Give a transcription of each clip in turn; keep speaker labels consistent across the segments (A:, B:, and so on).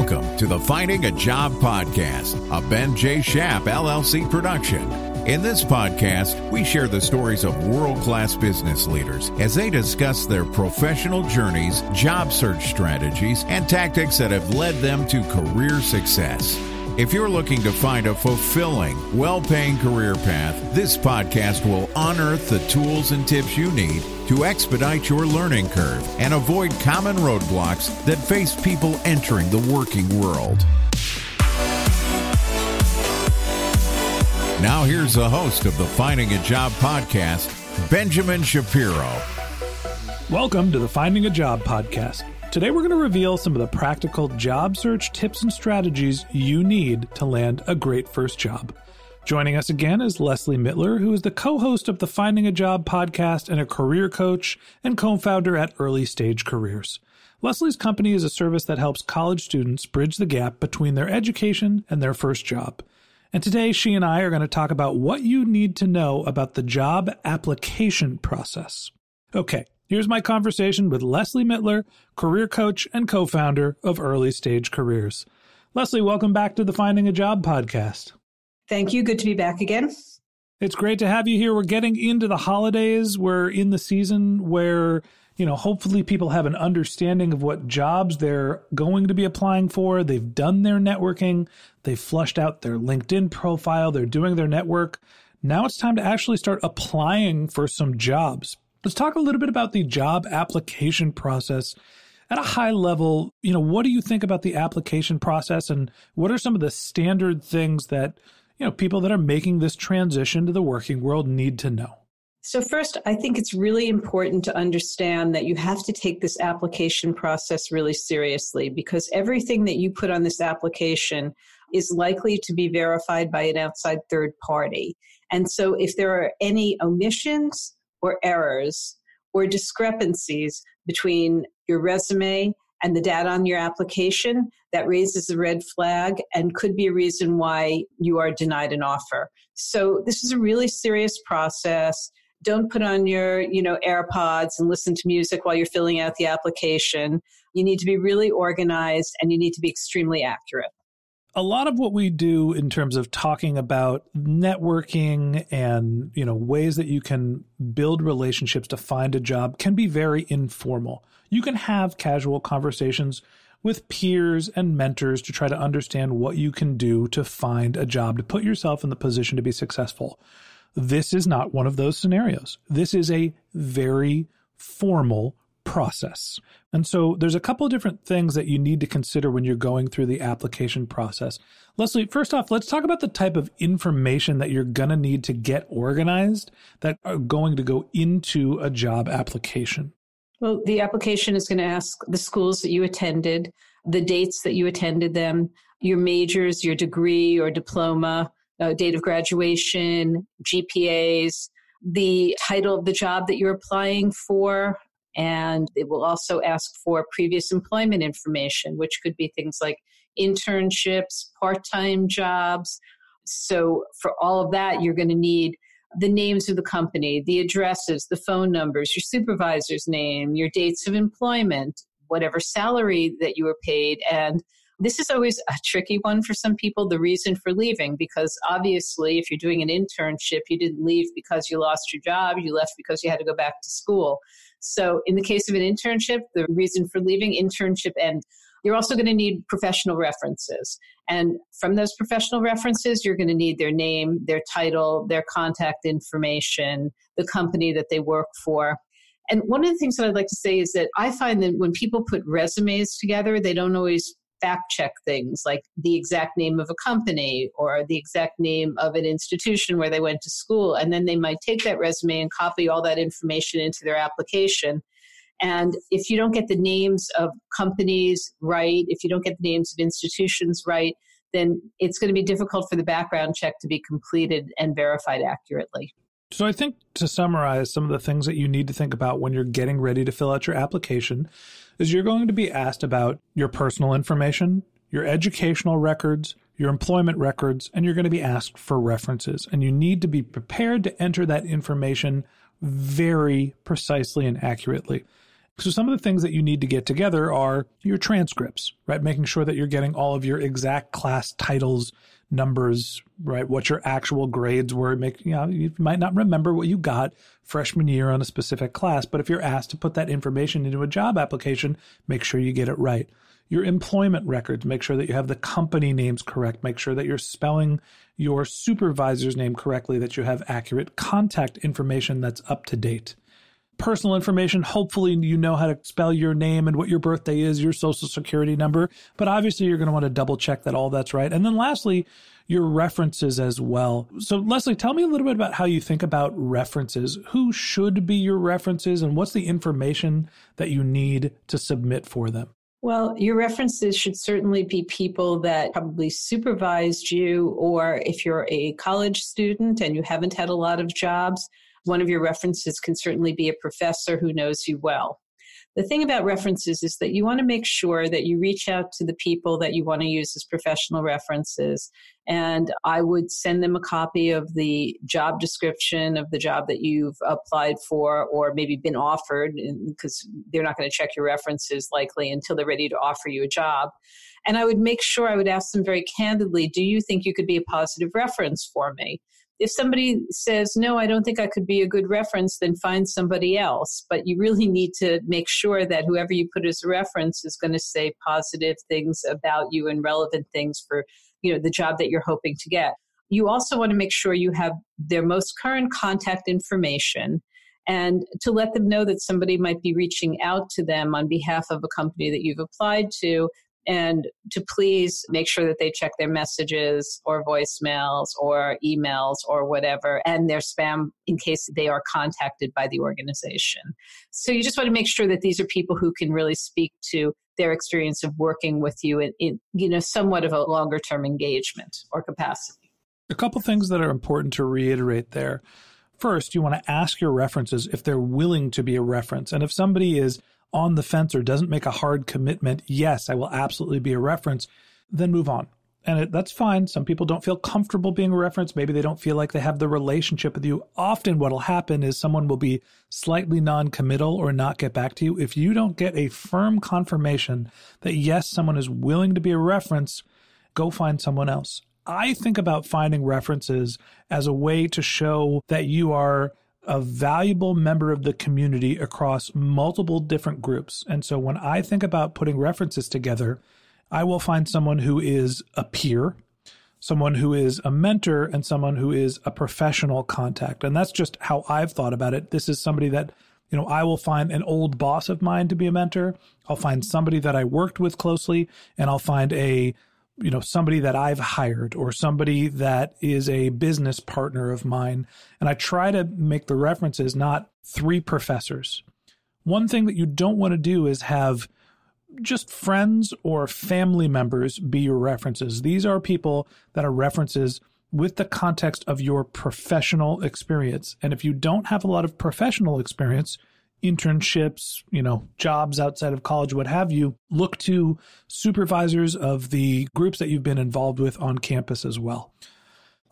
A: Welcome to the Finding a Job podcast, a Ben J. Schapp LLC production. In this podcast, we share the stories of world class business leaders as they discuss their professional journeys, job search strategies, and tactics that have led them to career success. If you're looking to find a fulfilling, well paying career path, this podcast will unearth the tools and tips you need to expedite your learning curve and avoid common roadblocks that face people entering the working world. Now, here's the host of the Finding a Job podcast, Benjamin Shapiro.
B: Welcome to the Finding a Job podcast. Today, we're going to reveal some of the practical job search tips and strategies you need to land a great first job. Joining us again is Leslie Mittler, who is the co host of the Finding a Job podcast and a career coach and co founder at Early Stage Careers. Leslie's company is a service that helps college students bridge the gap between their education and their first job. And today, she and I are going to talk about what you need to know about the job application process. Okay, Here's my conversation with Leslie Mittler, career coach and co founder of Early Stage Careers. Leslie, welcome back to the Finding a Job podcast.
C: Thank you. Good to be back again.
B: It's great to have you here. We're getting into the holidays. We're in the season where, you know, hopefully people have an understanding of what jobs they're going to be applying for. They've done their networking, they've flushed out their LinkedIn profile, they're doing their network. Now it's time to actually start applying for some jobs. Let's talk a little bit about the job application process at a high level. You know, what do you think about the application process and what are some of the standard things that, you know, people that are making this transition to the working world need to know?
C: So, first, I think it's really important to understand that you have to take this application process really seriously because everything that you put on this application is likely to be verified by an outside third party. And so, if there are any omissions, or errors or discrepancies between your resume and the data on your application that raises a red flag and could be a reason why you are denied an offer. So this is a really serious process. Don't put on your, you know, AirPods and listen to music while you're filling out the application. You need to be really organized and you need to be extremely accurate
B: a lot of what we do in terms of talking about networking and you know ways that you can build relationships to find a job can be very informal. You can have casual conversations with peers and mentors to try to understand what you can do to find a job to put yourself in the position to be successful. This is not one of those scenarios. This is a very formal process. And so there's a couple of different things that you need to consider when you're going through the application process. Leslie, first off, let's talk about the type of information that you're going to need to get organized that are going to go into a job application.
C: Well, the application is going to ask the schools that you attended, the dates that you attended them, your majors, your degree or diploma, uh, date of graduation, GPAs, the title of the job that you're applying for, and it will also ask for previous employment information, which could be things like internships, part time jobs. So, for all of that, you're going to need the names of the company, the addresses, the phone numbers, your supervisor's name, your dates of employment, whatever salary that you were paid, and this is always a tricky one for some people the reason for leaving because obviously if you're doing an internship you didn't leave because you lost your job you left because you had to go back to school so, in the case of an internship, the reason for leaving internship and you're also going to need professional references. And from those professional references, you're going to need their name, their title, their contact information, the company that they work for. And one of the things that I'd like to say is that I find that when people put resumes together, they don't always fact check things like the exact name of a company or the exact name of an institution where they went to school. And then they might take that resume and copy all that information into their application. And if you don't get the names of companies right, if you don't get the names of institutions right, then it's going to be difficult for the background check to be completed and verified accurately.
B: So, I think to summarize some of the things that you need to think about when you're getting ready to fill out your application is you're going to be asked about your personal information, your educational records, your employment records, and you're going to be asked for references. And you need to be prepared to enter that information very precisely and accurately. So some of the things that you need to get together are your transcripts, right? Making sure that you're getting all of your exact class titles, numbers, right? What your actual grades were. Make you know, you might not remember what you got freshman year on a specific class, but if you're asked to put that information into a job application, make sure you get it right. Your employment records, make sure that you have the company names correct. Make sure that you're spelling your supervisor's name correctly, that you have accurate contact information that's up to date personal information. Hopefully, you know how to spell your name and what your birthday is, your social security number. But obviously, you're going to want to double check that all that's right. And then lastly, your references as well. So, Leslie, tell me a little bit about how you think about references. Who should be your references, and what's the information that you need to submit for them?
C: Well, your references should certainly be people that probably supervised you, or if you're a college student and you haven't had a lot of jobs, one of your references can certainly be a professor who knows you well. The thing about references is that you want to make sure that you reach out to the people that you want to use as professional references. And I would send them a copy of the job description of the job that you've applied for or maybe been offered, because they're not going to check your references likely until they're ready to offer you a job. And I would make sure I would ask them very candidly, do you think you could be a positive reference for me? If somebody says, no, I don't think I could be a good reference, then find somebody else. But you really need to make sure that whoever you put as a reference is going to say positive things about you and relevant things for, you know, the job that you're hoping to get. You also want to make sure you have their most current contact information and to let them know that somebody might be reaching out to them on behalf of a company that you've applied to and to please make sure that they check their messages or voicemails or emails or whatever and their spam in case they are contacted by the organization. So you just want to make sure that these are people who can really speak to their experience of working with you in, in you know somewhat of a longer term engagement or capacity.
B: A couple things that are important to reiterate there. First, you want to ask your references if they're willing to be a reference. And if somebody is on the fence or doesn't make a hard commitment, yes, I will absolutely be a reference, then move on. And it, that's fine. Some people don't feel comfortable being a reference. Maybe they don't feel like they have the relationship with you. Often, what will happen is someone will be slightly non committal or not get back to you. If you don't get a firm confirmation that, yes, someone is willing to be a reference, go find someone else. I think about finding references as a way to show that you are a valuable member of the community across multiple different groups. And so when I think about putting references together, I will find someone who is a peer, someone who is a mentor, and someone who is a professional contact. And that's just how I've thought about it. This is somebody that, you know, I will find an old boss of mine to be a mentor. I'll find somebody that I worked with closely, and I'll find a you know somebody that I've hired or somebody that is a business partner of mine and I try to make the references not three professors. One thing that you don't want to do is have just friends or family members be your references. These are people that are references with the context of your professional experience. And if you don't have a lot of professional experience, internships, you know, jobs outside of college, what have you, look to supervisors of the groups that you've been involved with on campus as well.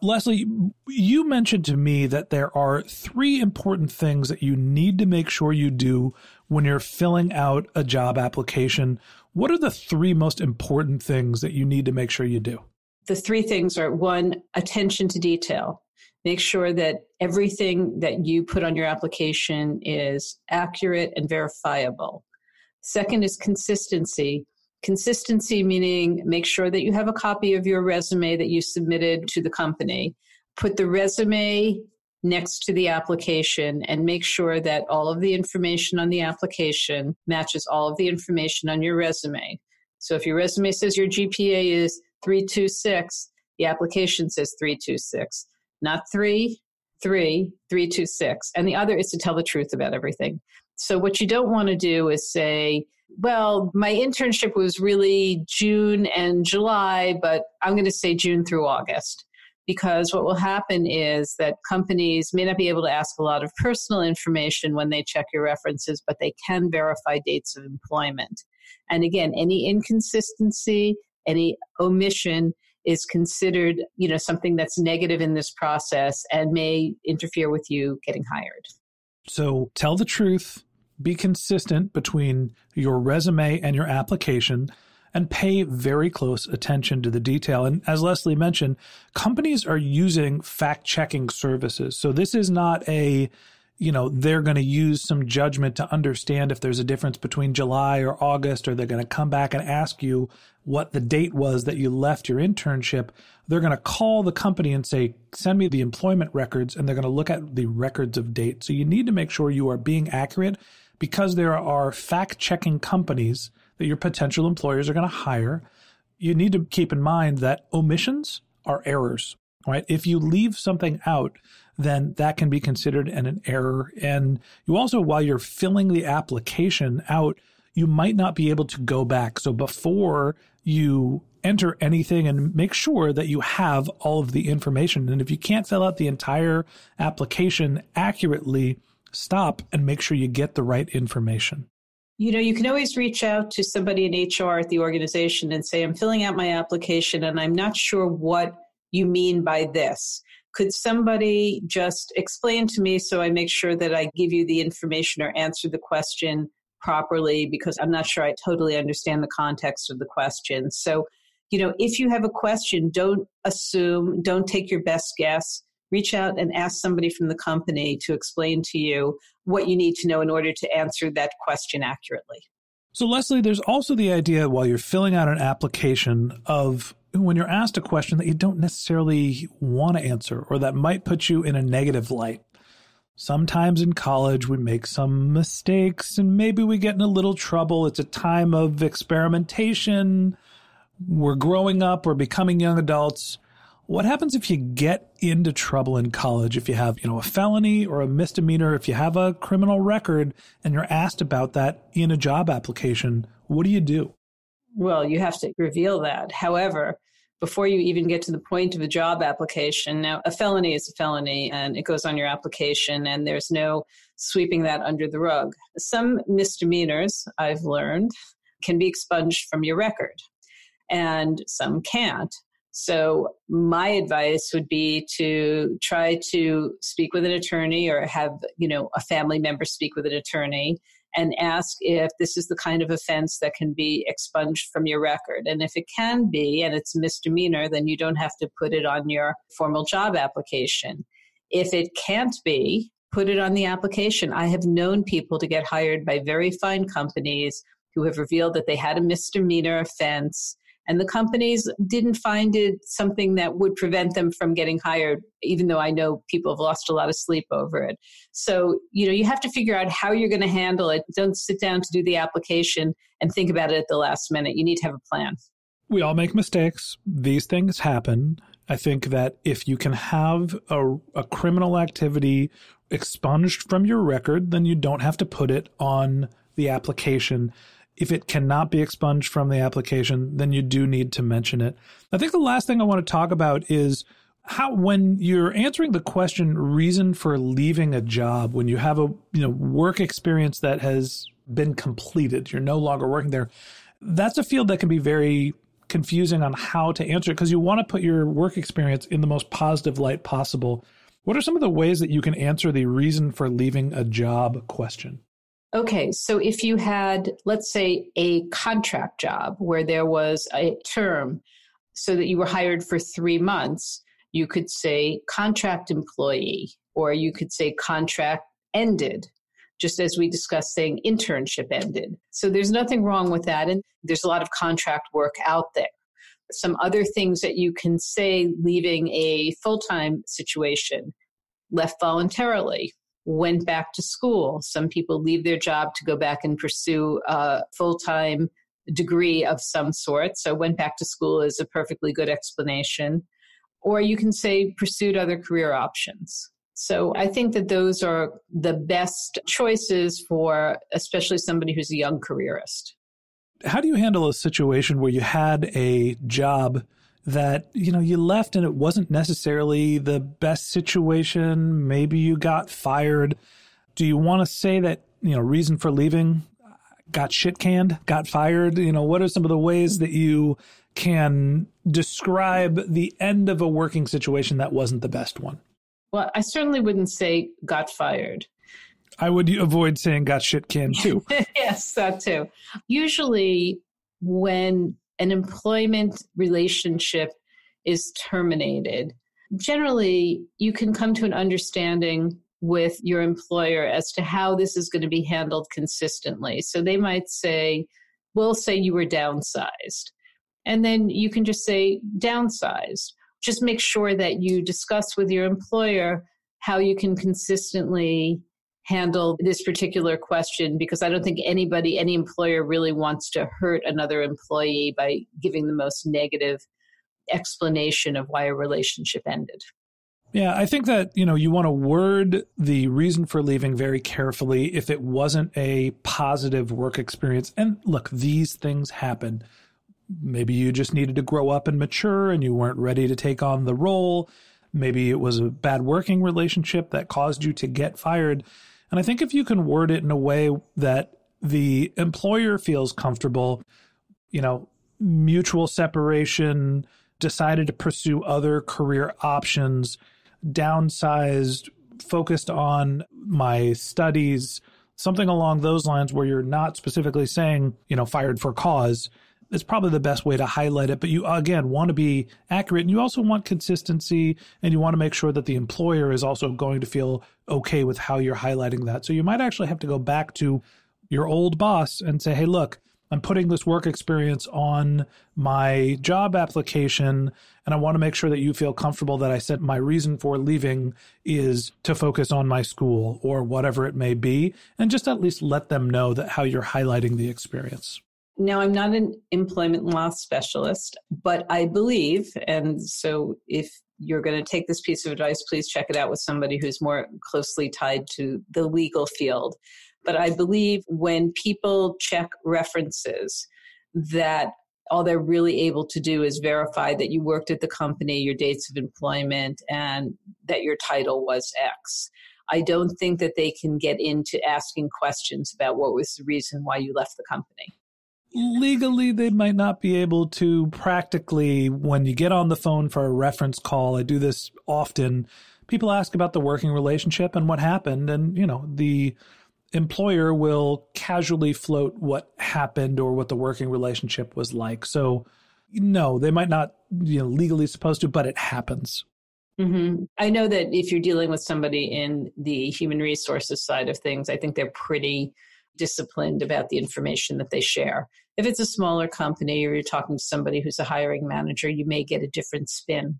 B: Leslie, you mentioned to me that there are three important things that you need to make sure you do when you're filling out a job application. What are the three most important things that you need to make sure you do?
C: The three things are one, attention to detail. Make sure that everything that you put on your application is accurate and verifiable. Second is consistency. Consistency meaning make sure that you have a copy of your resume that you submitted to the company. Put the resume next to the application and make sure that all of the information on the application matches all of the information on your resume. So if your resume says your GPA is 326, the application says 326 not three, three, three, two, six. And the other is to tell the truth about everything. So what you don't want to do is say, well, my internship was really June and July, but I'm going to say June through August. Because what will happen is that companies may not be able to ask a lot of personal information when they check your references, but they can verify dates of employment. And again, any inconsistency, any omission is considered, you know, something that's negative in this process and may interfere with you getting hired.
B: So tell the truth, be consistent between your resume and your application and pay very close attention to the detail. And as Leslie mentioned, companies are using fact checking services. So this is not a, you know, they're going to use some judgment to understand if there's a difference between July or August, or they're going to come back and ask you what the date was that you left your internship. They're going to call the company and say, send me the employment records, and they're going to look at the records of date. So you need to make sure you are being accurate because there are fact checking companies that your potential employers are going to hire, you need to keep in mind that omissions are errors, right? If you leave something out, then that can be considered an, an error. And you also, while you're filling the application out, you might not be able to go back. So before you enter anything and make sure that you have all of the information. And if you can't fill out the entire application accurately, stop and make sure you get the right information.
C: You know, you can always reach out to somebody in HR at the organization and say, I'm filling out my application and I'm not sure what you mean by this. Could somebody just explain to me so I make sure that I give you the information or answer the question properly because I'm not sure I totally understand the context of the question. So, you know, if you have a question, don't assume, don't take your best guess reach out and ask somebody from the company to explain to you what you need to know in order to answer that question accurately.
B: So, Leslie, there's also the idea while you're filling out an application of when you're asked a question that you don't necessarily want to answer or that might put you in a negative light. Sometimes in college, we make some mistakes and maybe we get in a little trouble. It's a time of experimentation. We're growing up, we're becoming young adults. What happens if you get into trouble in college? If you have, you know, a felony or a misdemeanor, if you have a criminal record and you're asked about that in a job application, what do you do?
C: Well, you have to reveal that. However, before you even get to the point of a job application, now a felony is a felony and it goes on your application and there's no sweeping that under the rug. Some misdemeanors, I've learned, can be expunged from your record and some can't. So, my advice would be to try to speak with an attorney or have, you know, a family member speak with an attorney and ask if this is the kind of offense that can be expunged from your record. And if it can be and it's a misdemeanor, then you don't have to put it on your formal job application. If it can't be, put it on the application. I have known people to get hired by very fine companies who have revealed that they had a misdemeanor offense and the companies didn't find it something that would prevent them from getting hired, even though I know people have lost a lot of sleep over it. So, you know, you have to figure out how you're going to handle it. Don't sit down to do the application and think about it at the last minute. You need to have a plan.
B: We all make mistakes. These things happen. I think that if you can have a, a criminal activity expunged from your record, then you don't have to put it on the application if it cannot be expunged from the application, then you do need to mention it. I think the last thing I want to talk about is how when you're answering the question reason for leaving a job when you have a you know work experience that has been completed you're no longer working there that's a field that can be very confusing on how to answer it because you want to put your work experience in the most positive light possible what are some of the ways that you can answer the reason for leaving a job question
C: Okay, so if you had, let's say, a contract job where there was a term so that you were hired for three months, you could say contract employee, or you could say contract ended, just as we discussed saying internship ended. So there's nothing wrong with that. And there's a lot of contract work out there. Some other things that you can say leaving a full time situation left voluntarily went back to school. Some people leave their job to go back and pursue a full time degree of some sort. So, went back to school is a perfectly good explanation. Or you can say pursued other career options. So, I think that those are the best choices for especially somebody who's a young careerist.
B: How do you handle a situation where you had a job that you know you left and it wasn't necessarily the best situation. Maybe you got fired. Do you want to say that you know reason for leaving uh, got shit canned got fired? You know what are some of the ways that you can describe the end of a working situation that wasn't the best one?
C: Well i certainly wouldn't say got fired.
B: I would avoid saying got shit canned too.
C: yes, that too. Usually, when an employment relationship is terminated, generally you can come to an understanding with your employer as to how this is going to be handled consistently. So they might say, we'll say you were downsized. And then you can just say downsized. Just make sure that you discuss with your employer how you can consistently handle this particular question because I don't think anybody, any employer really wants to hurt another employee by giving the most negative explanation of why a relationship ended.
B: Yeah, I think that, you know, you want to word the reason for leaving very carefully if it wasn't a positive work experience. And look, these things happen. Maybe you just needed to grow up and mature and you weren't ready to take on the role. Maybe it was a bad working relationship that caused you to get fired. And I think if you can word it in a way that the employer feels comfortable, you know, mutual separation, decided to pursue other career options, downsized, focused on my studies, something along those lines where you're not specifically saying, you know, fired for cause. It's probably the best way to highlight it. But you, again, want to be accurate and you also want consistency and you want to make sure that the employer is also going to feel okay with how you're highlighting that. So you might actually have to go back to your old boss and say, hey, look, I'm putting this work experience on my job application, and I want to make sure that you feel comfortable that I said my reason for leaving is to focus on my school or whatever it may be, and just at least let them know that how you're highlighting the experience.
C: Now, I'm not an employment law specialist, but I believe, and so if you're going to take this piece of advice, please check it out with somebody who's more closely tied to the legal field. But I believe when people check references, that all they're really able to do is verify that you worked at the company, your dates of employment, and that your title was X. I don't think that they can get into asking questions about what was the reason why you left the company.
B: Legally, they might not be able to. Practically, when you get on the phone for a reference call, I do this often. People ask about the working relationship and what happened, and you know the employer will casually float what happened or what the working relationship was like. So, no, they might not, you know, legally supposed to, but it happens.
C: Mm-hmm. I know that if you're dealing with somebody in the human resources side of things, I think they're pretty disciplined about the information that they share. If it's a smaller company or you're talking to somebody who's a hiring manager, you may get a different spin.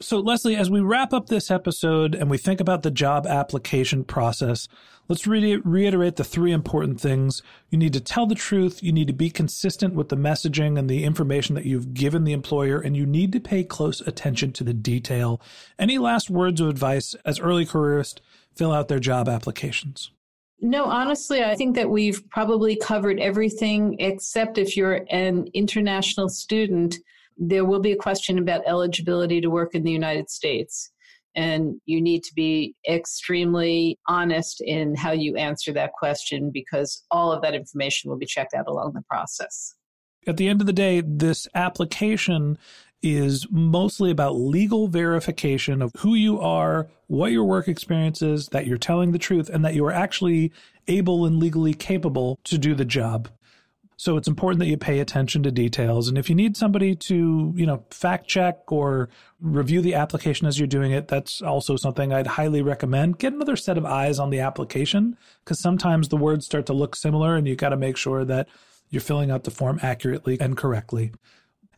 B: So, Leslie, as we wrap up this episode and we think about the job application process, let's re- reiterate the three important things. You need to tell the truth, you need to be consistent with the messaging and the information that you've given the employer, and you need to pay close attention to the detail. Any last words of advice as early careerists fill out their job applications?
C: No, honestly, I think that we've probably covered everything except if you're an international student there will be a question about eligibility to work in the United States. And you need to be extremely honest in how you answer that question because all of that information will be checked out along the process.
B: At the end of the day, this application is mostly about legal verification of who you are, what your work experience is, that you're telling the truth, and that you are actually able and legally capable to do the job. So it's important that you pay attention to details. And if you need somebody to, you know, fact check or review the application as you're doing it, that's also something I'd highly recommend. Get another set of eyes on the application because sometimes the words start to look similar and you've got to make sure that you're filling out the form accurately and correctly.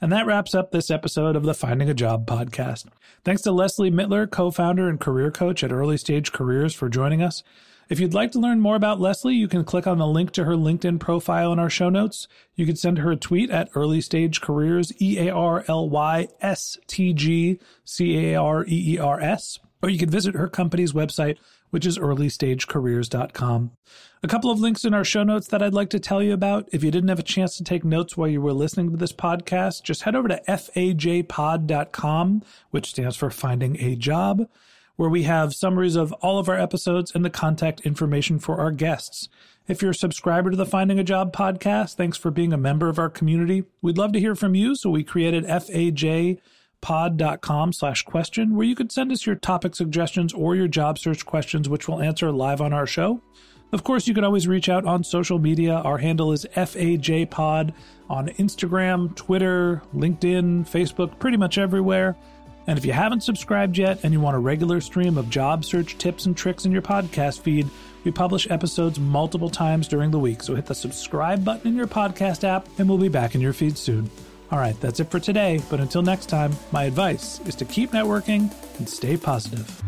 B: And that wraps up this episode of the Finding a Job podcast. Thanks to Leslie Mittler, co founder and career coach at Early Stage Careers, for joining us. If you'd like to learn more about Leslie, you can click on the link to her LinkedIn profile in our show notes. You can send her a tweet at Early Stage Careers, E A R L Y S T G C A R E E R S, or you can visit her company's website, which is earlystagecareers.com. A couple of links in our show notes that I'd like to tell you about. If you didn't have a chance to take notes while you were listening to this podcast, just head over to fajpod.com, which stands for Finding a Job where we have summaries of all of our episodes and the contact information for our guests. If you're a subscriber to the Finding a Job podcast, thanks for being a member of our community. We'd love to hear from you, so we created fajpod.com slash question, where you could send us your topic suggestions or your job search questions, which we'll answer live on our show. Of course, you can always reach out on social media. Our handle is FAJPod on Instagram, Twitter, LinkedIn, Facebook, pretty much everywhere. And if you haven't subscribed yet and you want a regular stream of job search tips and tricks in your podcast feed, we publish episodes multiple times during the week. So hit the subscribe button in your podcast app and we'll be back in your feed soon. All right, that's it for today. But until next time, my advice is to keep networking and stay positive.